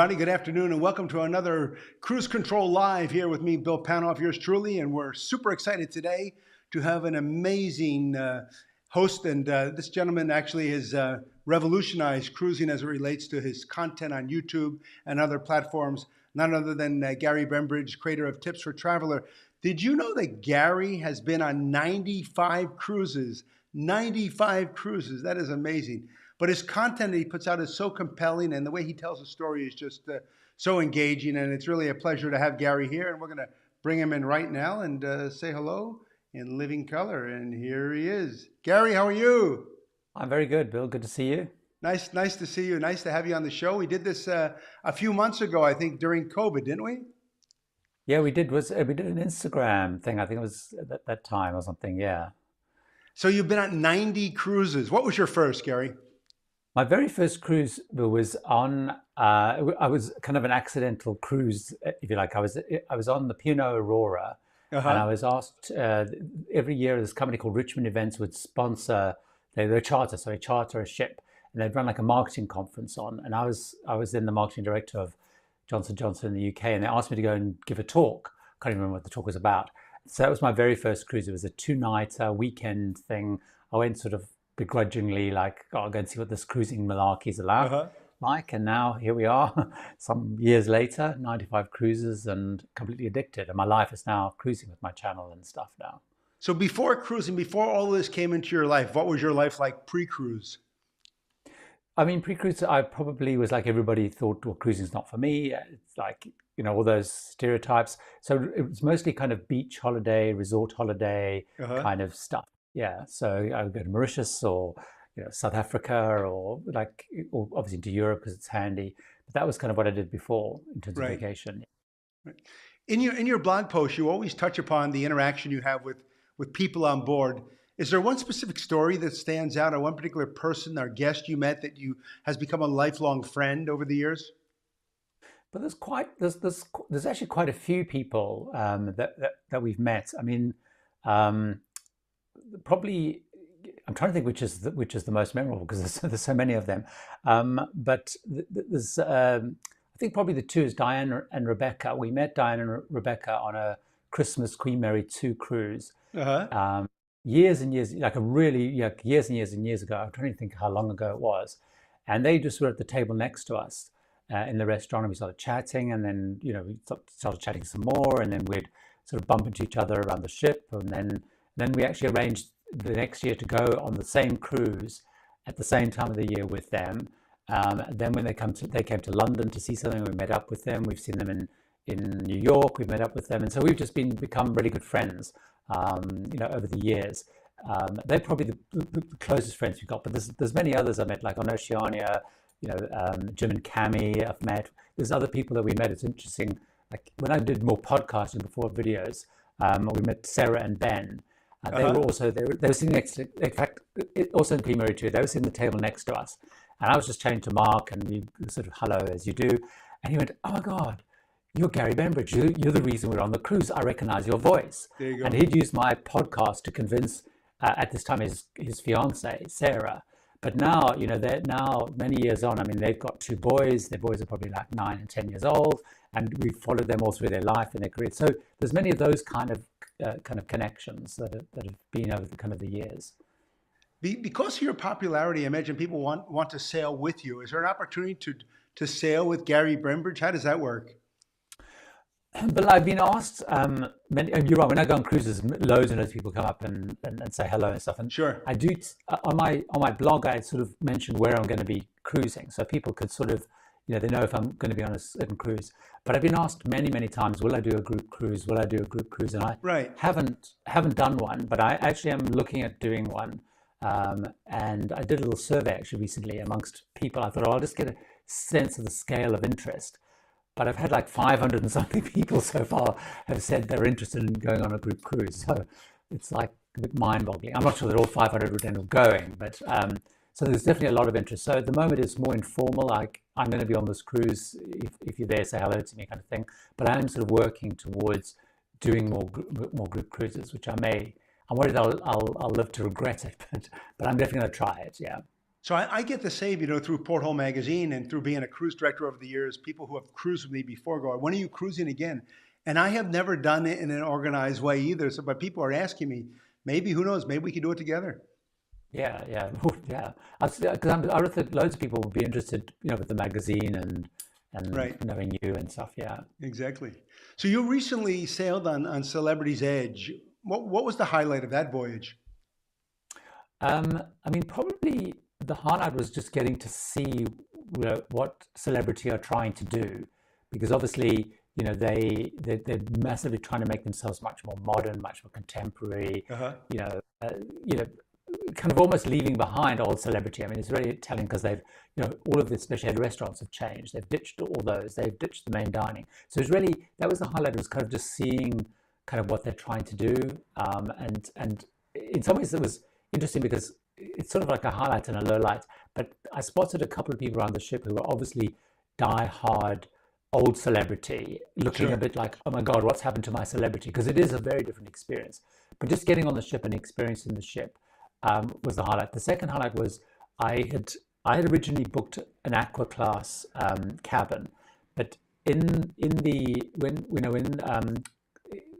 everybody, good afternoon, and welcome to another Cruise Control Live here with me, Bill Panoff, yours truly. And we're super excited today to have an amazing uh, host. And uh, this gentleman actually has uh, revolutionized cruising as it relates to his content on YouTube and other platforms, none other than uh, Gary Bembridge, creator of Tips for Traveler. Did you know that Gary has been on 95 cruises? 95 cruises. That is amazing. But his content that he puts out is so compelling, and the way he tells a story is just uh, so engaging. And it's really a pleasure to have Gary here. And we're going to bring him in right now and uh, say hello in living color. And here he is. Gary, how are you? I'm very good, Bill. Good to see you. Nice, nice to see you. Nice to have you on the show. We did this uh, a few months ago, I think, during COVID, didn't we? Yeah, we did. Was uh, we did an Instagram thing? I think it was at that time or something. Yeah. So you've been on 90 cruises. What was your first, Gary? My very first cruise was on. Uh, I was kind of an accidental cruise, if you like. I was I was on the P&O Aurora, uh-huh. and I was asked uh, every year. This company called Richmond Events would sponsor. They were a charter, so they charter a ship, and they'd run like a marketing conference on. And I was I was then the marketing director of Johnson Johnson in the UK, and they asked me to go and give a talk. I can't even remember what the talk was about. So that was my very first cruise. It was a two-nighter weekend thing. I went sort of begrudgingly like, oh, I'll go and see what this cruising malarkey is allowed. Uh-huh. Like, and now here we are, some years later, 95 cruises and completely addicted. And my life is now cruising with my channel and stuff now. So before cruising, before all this came into your life, what was your life like pre-cruise? I mean, pre-cruise, I probably was like everybody thought, well, cruising's not for me. It's like, you know, all those stereotypes. So it was mostly kind of beach holiday, resort holiday uh-huh. kind of stuff. Yeah, so I would go to Mauritius or you know South Africa or like or obviously to Europe because it's handy. But that was kind of what I did before in terms right. of vacation. Right. In your in your blog post, you always touch upon the interaction you have with with people on board. Is there one specific story that stands out, or one particular person or guest you met that you has become a lifelong friend over the years? But there's quite there's there's there's actually quite a few people um, that, that, that we've met. I mean, um, probably I'm trying to think which is the, which is the most memorable because there's, there's so many of them. Um, but there's um, I think probably the two is Diane and Rebecca. We met Diane and Rebecca on a Christmas Queen Mary 2 cruise. Uh-huh. Um, years and years, like a really like years and years and years ago. I'm trying to think how long ago it was, and they just were at the table next to us uh, in the restaurant, and we started chatting, and then you know we started chatting some more, and then we'd sort of bump into each other around the ship, and then then we actually arranged the next year to go on the same cruise at the same time of the year with them. Um, then when they come to, they came to London to see something. We met up with them. We've seen them in in New York. We've met up with them, and so we've just been become really good friends. Um, you know, over the years. Um, they're probably the, the, closest friends we've got, but there's there's many others I've met, like on Oceania. You know, um, Jim and Cami I've met. There's other people that we met. It's interesting. Like when I did more podcasting before videos, um, we met Sarah and Ben, uh, they uh-huh. were also they were, they were sitting next to. In fact, it, also in Queen too. They were sitting at the table next to us, and I was just chatting to Mark, and we sort of hello as you do, and he went, "Oh my God, you're Gary Bembridge. You, you're the reason we're on the cruise. I recognize your voice." There you go. And he'd used my podcast to convince uh, at this time his his fiance Sarah. But now, you know, they're now many years on. I mean, they've got two boys. Their boys are probably like nine and ten years old, and we've followed them all through their life and their career. So there's many of those kind of uh, kind of connections that have, that have been over the kind of the years. Because of your popularity, I imagine people want, want to sail with you. Is there an opportunity to, to sail with Gary Bembridge? How does that work? But I've been asked, um, many, you're right, when I go on cruises, loads and loads of people come up and, and, and say hello and stuff. And sure. I do, uh, on my, on my blog, I sort of mentioned where I'm going to be cruising. So people could sort of you know, they know if I'm going to be on a certain cruise. But I've been asked many, many times, will I do a group cruise? Will I do a group cruise? And I right. haven't haven't done one, but I actually am looking at doing one. Um, and I did a little survey actually recently amongst people. I thought, oh, I'll just get a sense of the scale of interest. But I've had like 500 and something people so far have said they're interested in going on a group cruise. So it's like a bit mind boggling. I'm not sure that all 500 would end up going, but um, so there's definitely a lot of interest. So at the moment it's more informal, like I'm going to be on this cruise. If, if you're there, say hello to me, kind of thing. But I am sort of working towards doing more more group cruises, which I may. I'm worried I'll I'll, I'll live to regret it, but but I'm definitely going to try it. Yeah. So I, I, get the same, you know, through Porthole Magazine and through being a cruise director over the years. People who have cruised with me before go, "When are you cruising again?" And I have never done it in an organized way either. So, but people are asking me, maybe who knows? Maybe we could do it together. Yeah, yeah, yeah. Because I would think loads of people would be interested, you know, with the magazine and and right. knowing you and stuff. Yeah, exactly. So you recently sailed on on Celebrity's Edge. What what was the highlight of that voyage? Um, I mean, probably the highlight was just getting to see you know, what celebrity are trying to do, because obviously you know they they're, they're, massively trying to make themselves much more modern, much more contemporary. Uh-huh. You know, uh, you know, kind of almost leaving behind old celebrity. I mean, it's really telling because they've you know all of the special restaurants have changed. They've ditched all those. They've ditched the main dining. So it's really that was the highlight. It Was kind of just seeing kind of what they're trying to do, um, and and in some ways it was interesting because it's sort of like a highlight and a low light. But I spotted a couple of people around the ship who were obviously die hard old celebrity, looking sure. a bit like, oh my God, what's happened to my celebrity? Because it is a very different experience. But just getting on the ship and experiencing the ship um, was the highlight. The second highlight was I had I had originally booked an aqua class um, cabin, but in in the when you know when um,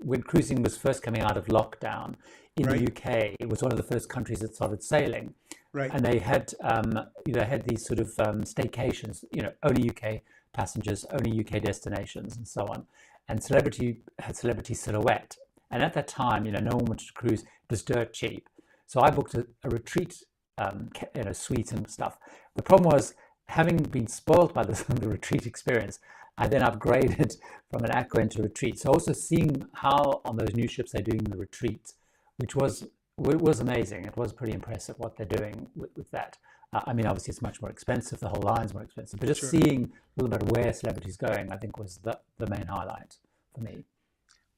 when cruising was first coming out of lockdown in right. the UK, it was one of the first countries that started sailing. Right. And they had um, know had these sort of um, staycations, you know, only UK passengers, only UK destinations, and so on. And celebrity had celebrity silhouette. And at that time, you know, no one wanted to cruise. It was dirt cheap. So I booked a, a retreat, um, you know, suite and stuff. The problem was having been spoiled by the, the retreat experience. I then upgraded from an aqua into a retreat. So also seeing how on those new ships they're doing the retreat, which was it was amazing. It was pretty impressive what they're doing with, with that. Uh, I mean, obviously it's much more expensive. The whole line's more expensive. But just sure. seeing a little bit of where celebrities going, I think was the, the main highlight for me.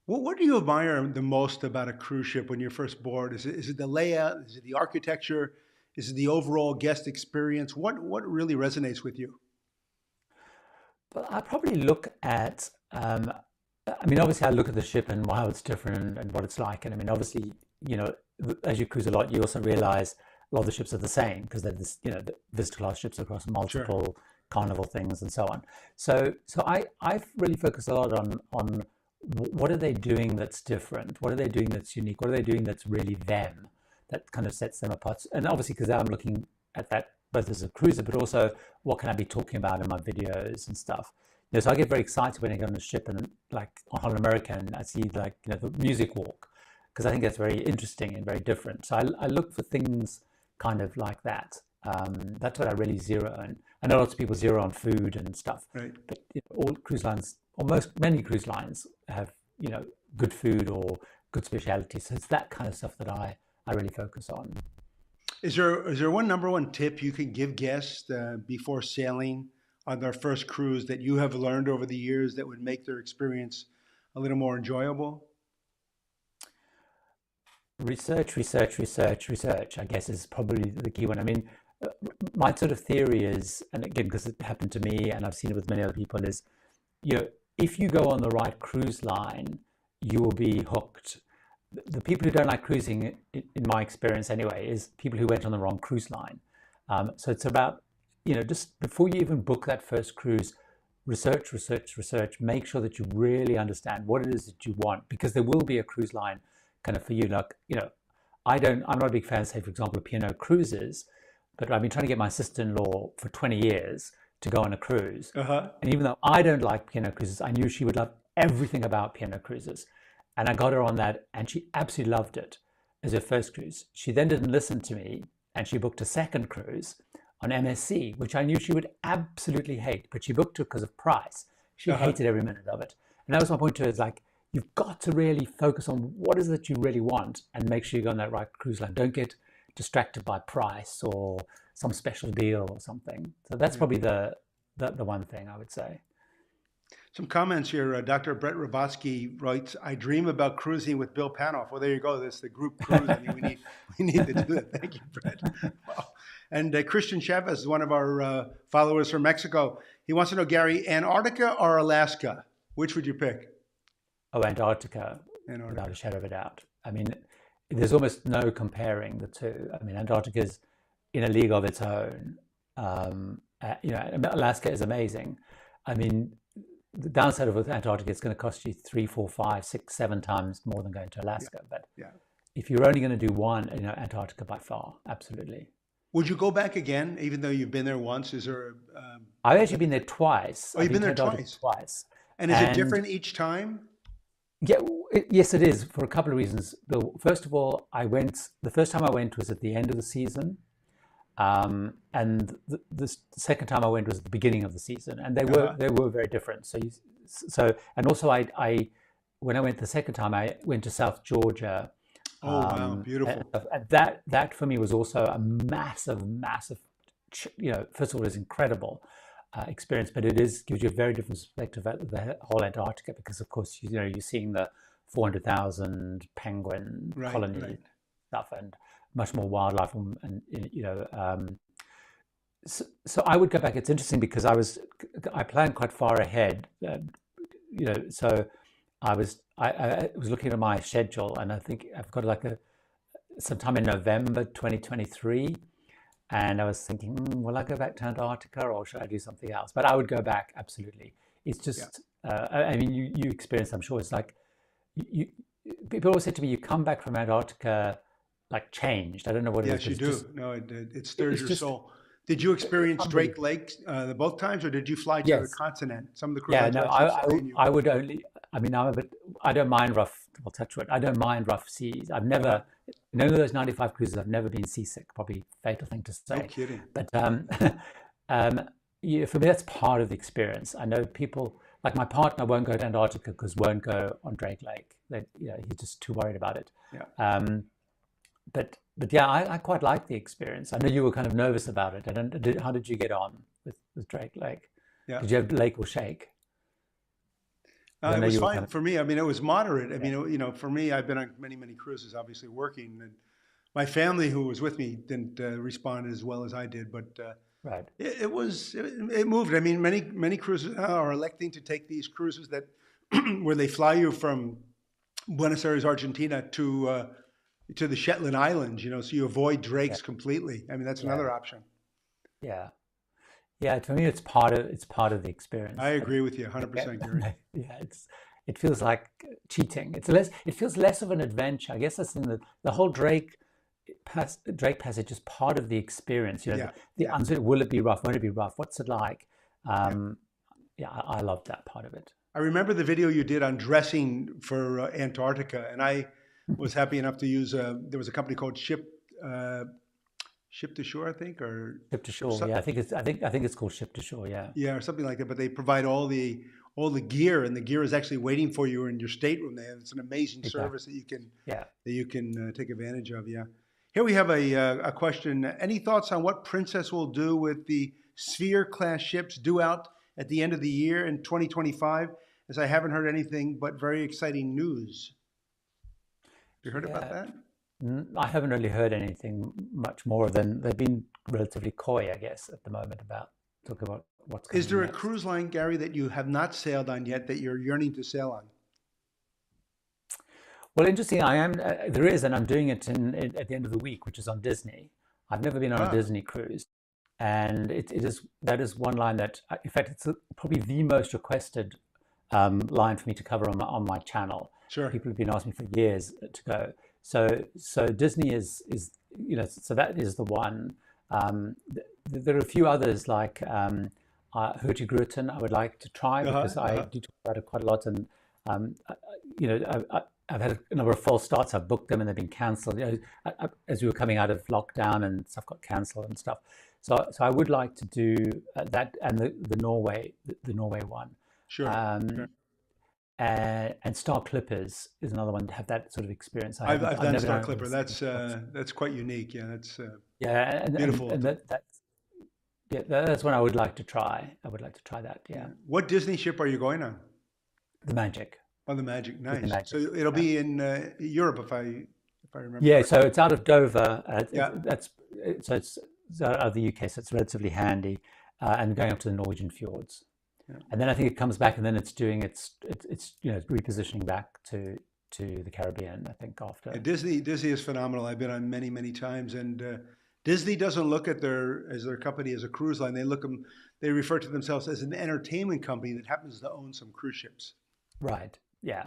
Well, what do you admire the most about a cruise ship when you're first board? Is it, is it the layout? Is it the architecture? Is it the overall guest experience? What what really resonates with you? Well, I probably look at. Um, I mean, obviously, I look at the ship and how it's different and what it's like. And I mean, obviously, you know, as you cruise a lot, you also realize a lot of the ships are the same because they're this, you know, the Vista class ships across multiple sure. carnival things and so on. So, so I I've really focused a lot on on what are they doing that's different? What are they doing that's unique? What are they doing that's really them? That kind of sets them apart. And obviously, because I'm looking at that both as a cruiser, but also what can I be talking about in my videos and stuff. You know, so I get very excited when I get on a ship and like on Holland American, I see like you know the music walk because I think that's very interesting and very different. So I, I look for things kind of like that. Um, that's what I really zero on. I know lots of people zero on food and stuff, right. but all cruise lines or most many cruise lines have you know good food or good specialities. So it's that kind of stuff that I I really focus on. Is there is there one number one tip you can give guests uh, before sailing on their first cruise that you have learned over the years that would make their experience a little more enjoyable? Research, research, research, research. I guess is probably the key one. I mean, my sort of theory is, and again, because it happened to me, and I've seen it with many other people, is you know if you go on the right cruise line, you will be hooked. The people who don't like cruising, in my experience anyway, is people who went on the wrong cruise line. Um, so it's about, you know, just before you even book that first cruise, research, research, research. Make sure that you really understand what it is that you want, because there will be a cruise line kind of for you. Like, you know, I don't, I'm not a big fan, say, for example, of P&O Cruises, but I've been trying to get my sister-in-law for 20 years to go on a cruise. Uh-huh. And even though I don't like P&O Cruises, I knew she would love everything about P&O Cruises. And I got her on that, and she absolutely loved it as her first cruise. She then didn't listen to me, and she booked a second cruise on MSC, which I knew she would absolutely hate, but she booked it because of price. She uh-huh. hated every minute of it. And that was my point to her is like, you've got to really focus on what is it you really want and make sure you go on that right cruise line. Don't get distracted by price or some special deal or something. So that's probably the, the, the one thing I would say. Some comments here. Uh, Dr. Brett Robotsky writes, "I dream about cruising with Bill Panoff." Well, there you go. That's the group cruise. I mean, we need we need to do that. Thank you, Brett. Wow. And uh, Christian Chavez is one of our uh, followers from Mexico. He wants to know, Gary, Antarctica or Alaska? Which would you pick? Oh, Antarctica, Antarctica. without a shadow of a doubt. I mean, there's almost no comparing the two. I mean, Antarctica is in a league of its own. Um, uh, you know, Alaska is amazing. I mean, the downside of Antarctica is going to cost you three, four, five, six, seven times more than going to Alaska. Yeah. But yeah. if you're only going to do one, you know, Antarctica by far, absolutely. Would you go back again, even though you've been there once? Is there? Um... I've actually been there twice. Oh, you've been, been, there twice. Twice. And is and, it different each time? Yeah, yes, it is for a couple of reasons. First of all, I went. The first time I went was at the end of the season, um, and the, the, second time I went was at the beginning of the season, and they were uh-huh. they were very different. So, you, so and also I, I when I went the second time, I went to South Georgia. Oh um, wow, beautiful! And, and that that for me was also a massive, massive. You know, first of all, it was incredible. Uh, experience, but it is gives you a very different perspective at the whole Antarctica because, of course, you, you know you're seeing the 400,000 penguin right, colony right. stuff and much more wildlife and, and you know um, so, so, I would go back. It's interesting because I was I planned quite far ahead, uh, you know. So I was I, I, was looking at my schedule, and I think I've got like a sometime in November 2023, and I was thinking, mm, will I go back to Antarctica or should I do something else? But I would go back absolutely. It's just yeah. uh, I mean you you experience I'm sure it's like you, people always say to me, you come back from Antarctica like changed. I don't know what yes, it is. Yes, you do. Just, no, it, it stirs your just, soul. Did you experience Drake Lake uh, both times, or did you fly to yes. the continent? Some of the crew. Yeah, no, I, I, I, would only. I mean, I'm a bit. I don't mind rough. Well, touch wood. I don't mind rough seas. I've never. None of those 95 cruises, I've never been seasick. Probably fatal thing to say. No kidding. But um, um, yeah, for me, that's part of the experience. I know people like my partner won't go to Antarctica because won't go on Drake Lake. They, you know, he's just too worried about it. Yeah. Um, but but yeah, I, I, quite like the experience. I know you were kind of nervous about it. And did, how did you get on with, with Drake Lake? Yeah. Did you have Lake or Shake? Uh, it was fine kind of... for me. I mean, it was moderate. I yeah. mean, you know, for me, I've been on many, many cruises, obviously working, and my family who was with me didn't uh, respond as well as I did. But uh, right, it, it was it, it, moved. I mean, many many cruises are electing to take these cruises that where they fly you from Buenos Aires, Argentina, to uh, to the Shetland Islands, you know, so you avoid Drake's yeah. completely. I mean, that's another yeah. option. Yeah. Yeah, to me, it's part of it's part of the experience. I agree with you, hundred percent agree. Yeah, it's it feels like cheating. It's less. It feels less of an adventure. I guess that's in the the whole Drake pass, Drake passage is part of the experience. You know, yeah. the, the will it be rough? Won't it be rough? What's it like? Um, yeah, yeah I, I love that part of it. I remember the video you did on dressing for uh, Antarctica, and I was happy enough to use a. There was a company called Ship uh, Ship to Shore, I think, or Ship to Shore. Yeah, I think it's. I think I think it's called Ship to Shore. Yeah. Yeah, or something like that. But they provide all the all the gear, and the gear is actually waiting for you in your stateroom. They have, it's an amazing exactly. service that you can yeah that you can uh, take advantage of. Yeah. Here we have a uh, a question. Any thoughts on what Princess will do with the Sphere class ships due out at the end of the year in 2025? As I haven't heard anything but very exciting news. You heard yeah. about that? I haven't really heard anything much more than they've been relatively coy, I guess, at the moment about talking about what's. Going on. Is there next. a cruise line, Gary, that you have not sailed on yet that you're yearning to sail on? Well, interesting. I am. Uh, there is, and I'm doing it in, in, at the end of the week, which is on Disney. I've never been on ah. a Disney cruise, and it, it is that is one line that, uh, in fact, it's probably the most requested um, line for me to cover on my, on my channel. Sure. People have been asking for years to go. So so Disney is is you know so that is the one. Um, th- there are a few others like um, uh, Hurtigruten I would like to try uh-huh, because uh-huh. I do talk about it quite a lot and um, I, you know I, have had a number of false starts. I've booked them and they've been cancelled. You know, I, I, as we were coming out of lockdown and stuff got cancelled and stuff. So so I would like to do uh, that and the, the Norway the, Norway one. Sure. Um, sure. Uh, and Star Clippers is another one to have that sort of experience. I have I've, I've done Star Clipper. That's uh, that's quite unique. Yeah, that's uh, yeah, and, beautiful. And, and that, that's yeah, that's one I would like to try. I would like to try that. Yeah. What Disney ship are you going on? The Magic. Oh, the Magic. Nice. The Magic. So it'll be in uh, Europe, if I if I remember. Yeah. Correctly. So it's out of Dover. Uh, yeah. That's so it's out of the UK, so it's relatively handy, uh, and going up to the Norwegian fjords. Yeah. And then I think it comes back, and then it's doing its it's, it's you know repositioning back to to the Caribbean. I think after yeah, Disney Disney is phenomenal. I've been on many many times, and uh, Disney doesn't look at their as their company as a cruise line. They look them. They refer to themselves as an entertainment company that happens to own some cruise ships. Right. Yeah.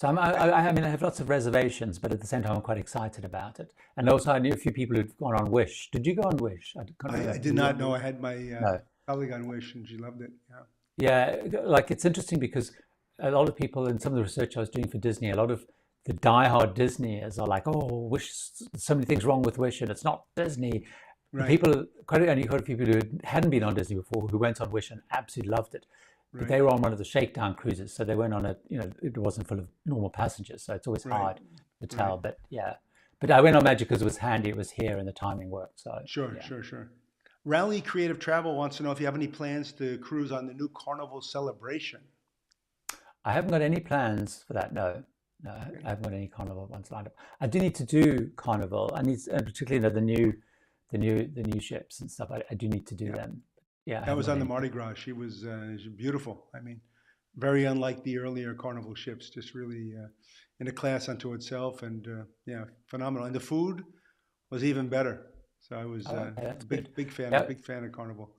So I'm, I, I mean, I have lots of reservations, but at the same time, I'm quite excited about it. And also, I knew a few people who'd gone on Wish. Did you go on Wish? I, I, I did not know. I had my uh, no. colleague on Wish, and she loved it. Yeah. Yeah, like it's interesting because a lot of people in some of the research I was doing for Disney, a lot of the diehard Disneyers are like, "Oh, Wish, so many things wrong with Wish, and it's not Disney." Right. People, quite only quite a few people who hadn't been on Disney before who went on Wish and absolutely loved it. Right. But they were on one of the shakedown cruises, so they went on a, you know, it wasn't full of normal passengers, so it's always right. hard to tell. But yeah, but I went on Magic because it was handy, it was here, and the timing worked. So sure, yeah. sure, sure. Rally Creative Travel wants to know if you have any plans to cruise on the new Carnival celebration. I haven't got any plans for that. No, no, I haven't got any Carnival ones lined up. I do need to do Carnival. I need, and particularly you know, the new, the new, the new ships and stuff. I, I do need to do yeah. them. Yeah, that was on the Mardi Gras. She was, uh, she was beautiful. I mean, very unlike the earlier Carnival ships. Just really uh, in a class unto itself, and uh, yeah, phenomenal. And the food was even better. So I was oh, uh, okay, a big, big fan, yep. big fan of Carnival.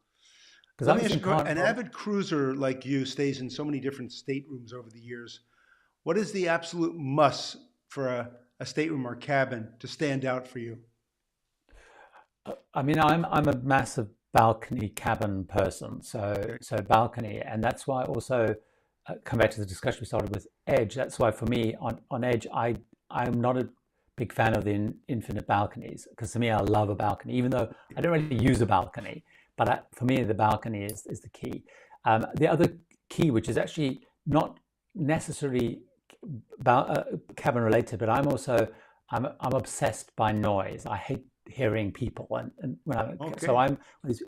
Because an avid cruiser like you stays in so many different staterooms over the years. What is the absolute must for a, a stateroom or cabin to stand out for you? I mean, I'm I'm a massive balcony cabin person, so so balcony, and that's why also uh, come back to the discussion we started with Edge. That's why for me on on Edge, I I'm not a big fan of the in, infinite balconies because to me, I love a balcony, even though I don't really use a balcony. But I, for me, the balcony is, is the key. Um, the other key, which is actually not necessarily uh, cabin related, but I'm also I'm, I'm obsessed by noise. I hate hearing people, and, and when I okay. so I'm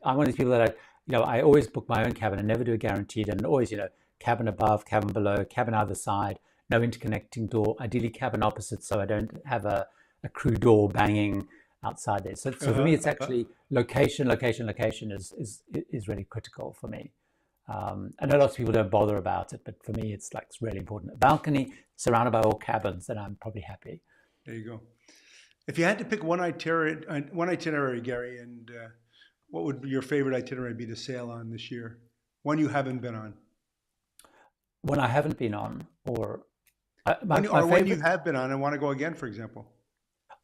I'm one of these people that I you know I always book my own cabin and never do a guaranteed, and always you know cabin above, cabin below, cabin either side, no interconnecting door, ideally cabin opposite, so I don't have a, a crew door banging outside there. So, so for me, it's uh-huh, uh-huh. actually location, location, location is is is really critical for me. Um, I know lots of people don't bother about it, but for me, it's like it's really important. A balcony surrounded by all cabins, then I'm probably happy. There you go. If you had to pick one itinerary, uh, one itinerary, Gary, and uh, what would your favorite itinerary be to sail on this year? One you haven't been on. One I haven't been on, or uh, my, when, you, or favorite, when you have been on and want to go again, for example.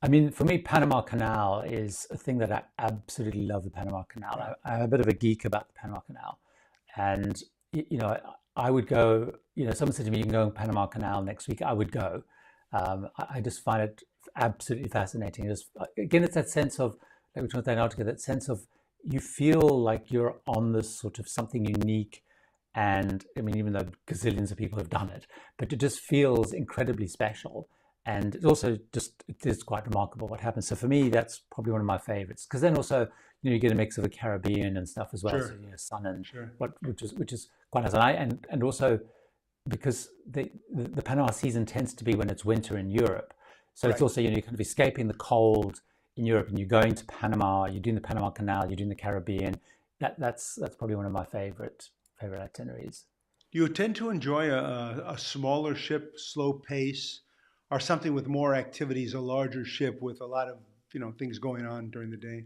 I mean, for me, Panama Canal is a thing that I absolutely love. The Panama Canal. I, am a bit of a geek about the Panama Canal, and you know, I, would go. You know, someone said to me, "You can go on Panama Canal next week." I would go. Um, I, I, just find it absolutely fascinating. Again, it's that sense of like we talked about Antarctica. That sense of you feel like you're on this sort of something unique. And I mean, even though gazillions of people have done it, but it just feels incredibly special and it also just it is quite remarkable what happens. So for me, that's probably one of my favorites because then also you know you get a mix of the Caribbean and stuff as well, sure. so, you know, sun and sure. what which is which is quite nice. And I and and also because the, the, the Panama season tends to be when it's winter in Europe, so right. it's also you know you're kind of escaping the cold in Europe and you're going to Panama, you're doing the Panama Canal, you're doing the Caribbean. That that's that's probably one of my favorite favorite itineraries. Do you tend to enjoy a, a smaller ship, slow pace or something with more activities, a larger ship with a lot of you know things going on during the day?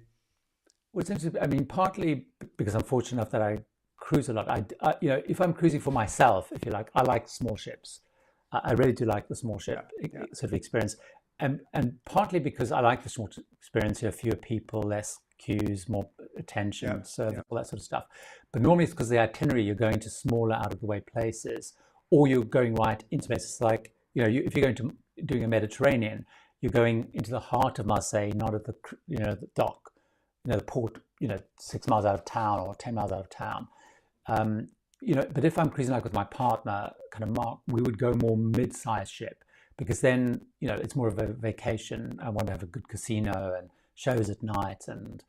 Well, it's interesting. I mean, partly because I'm fortunate enough that I cruise a lot. I, I, you know, if I'm cruising for myself, if you like, I like small ships. I really do like the small ship yeah, yeah. sort of experience, and and partly because I like the small experience. You have fewer people, less queues, more attention, yeah, service, all that sort of stuff. But normally it's because the itinerary you're going to smaller, out of the way places, or you're going right into places like you know, you, if you're going to doing a Mediterranean, you're going into the heart of Marseille, not at the you know the dock, you know the port, you know six miles out of town or ten miles out of town. Um, you know, but if I'm cruising like with my partner, kind of Mark, we would go more mid-sized ship because then you know it's more of a vacation. I want to have a good casino and shows at night and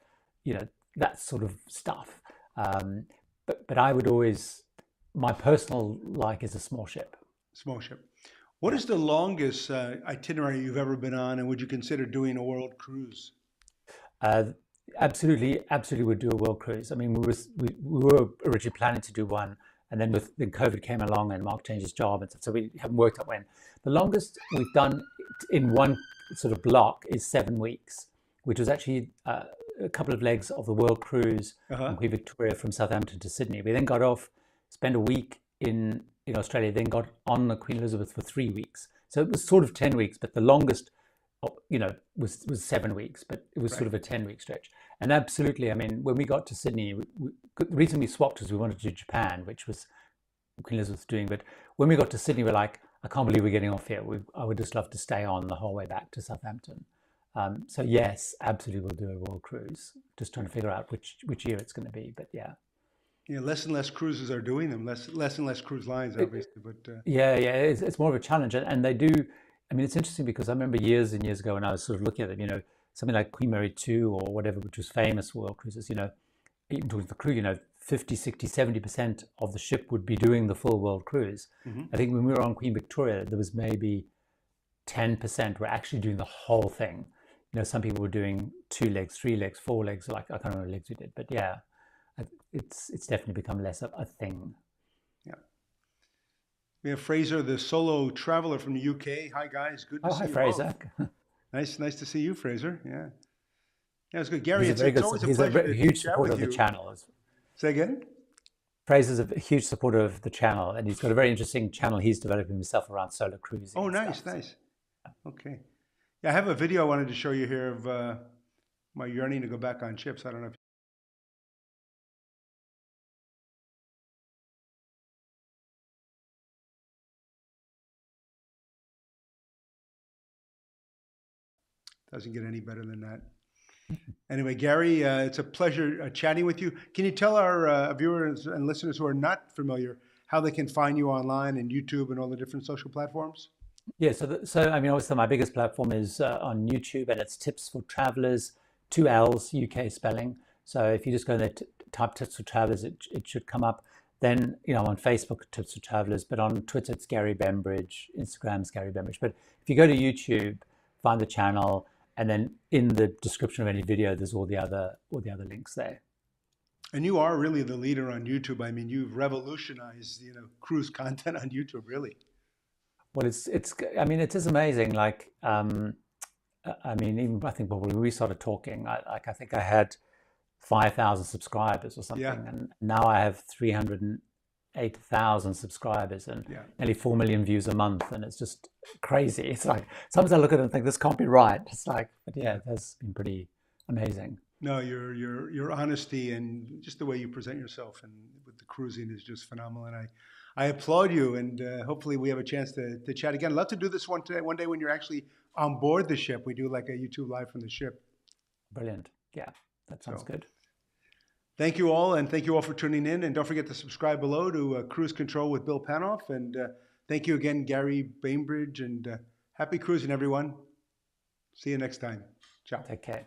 you know that sort of stuff. Um, but but I would always my personal like is a small ship. Small ship. What is the longest uh, itinerary you've ever been on, and would you consider doing a world cruise? Uh, absolutely, absolutely would do a world cruise. I mean, we, was, we, we were originally planning to do one, and then with then COVID came along, and Mark changed his job, and so we haven't worked out when. The longest we've done in one sort of block is seven weeks, which was actually uh, a couple of legs of the world cruise Uh-huh. on Queen Victoria from Southampton to Sydney. We then got off, spent a week in in Australia, then got on the Queen Elizabeth for three weeks. So it was sort of ten weeks, but the longest, you know, was was seven weeks. But it was sort of a ten week stretch. And absolutely, I mean, when we got to Sydney, we, we, the reason we swapped was we wanted to do Japan, which was Queen Elizabeth's doing. But when we got to Sydney, we're like, I can't believe we're getting off here. We, I would just love to stay on the whole way back to Southampton. Um, so yes, absolutely, we'll do a world cruise. Just trying to figure out which which year it's going to be. But yeah, Yeah, less and less cruises are doing them. Less, less and less cruise lines, obviously. But uh, yeah, yeah. It's, it's more of a challenge, and, and they do. I mean, it's interesting because I remember years and years ago when I was sort of looking at them. You know, something like Queen Mary Two or whatever, which was famous for world cruises. You know, even talking to the crew, you know, 50, 60, 70 percent of the ship would be doing the full world cruise. Mhm. I think when we were on Queen Victoria, there was maybe 10% were actually doing the whole thing. You know, some people were doing two legs, three legs, four legs. Like I can't remember what legs we did, but yeah, it's it's definitely become less of a thing. Yeah. We have Fraser, the solo traveler from the UK. Hi, guys. Good to Oh, see hi you Fraser. Nice, nice to see you, Fraser. Yeah. Yeah, it's good. Gary, He's a it's, very it's good. always a He's a pleasure very to huge supporter of the channel. Say again? Fraser's a huge supporter of the channel, and he's got a very interesting channel he's developing himself around solo cruising. Oh, nice, stuff. So- nice. Okay. Yeah, I have a video I wanted to show you here of uh, my yearning to go back on ships. I don't know if doesn't get any better than that. Anyway, Gary, uh, it's a pleasure uh, chatting with you. Can you tell our uh, viewers and listeners who are not familiar how they can find you online and YouTube and all the different social platforms? Yeah, so the, so I mean, obviously, my biggest platform is uh, on YouTube, and it's Tips for Travellers, two L's, UK spelling. So if you just go there, t- type Tips for Travellers, it, it should come up. Then you know, on Facebook, Tips for Travellers, but on Twitter, it's Gary Bembridge, Instagram's Gary Bembridge. But if you go to YouTube, find the channel, and then in the description of any video, there's all the other all the other links there. And you are really the leader on YouTube. I mean, you've revolutionized, you know, cruise content on YouTube, really. Well, it's it's. I mean, it is amazing. Like, um, I- mean, even I think when we started talking, I, like I think I had five thousand subscribers or something, Yeah. and now I have three hundred and eight thousand subscribers and Yeah. nearly four million views a month, and it's just crazy. It's like sometimes I look at it and think this can't be right. It's like, but yeah, it has been pretty amazing. No, your your your honesty and just the way you present yourself and with the cruising is just phenomenal. And I, I applaud you. And uh, hopefully we have a chance to, to chat again. I'd love to do this one today, one day when you're actually on board the ship. We do like a YouTube live from the ship. Brilliant. Yeah, that sounds So- good. Thank you all, and thank you all for tuning in. And don't forget to subscribe below to uh, Cruise Control with Bill Panoff. And uh, thank you again, Gary Bembridge, and uh, happy cruising, everyone. See you next time. Ciao. Take care.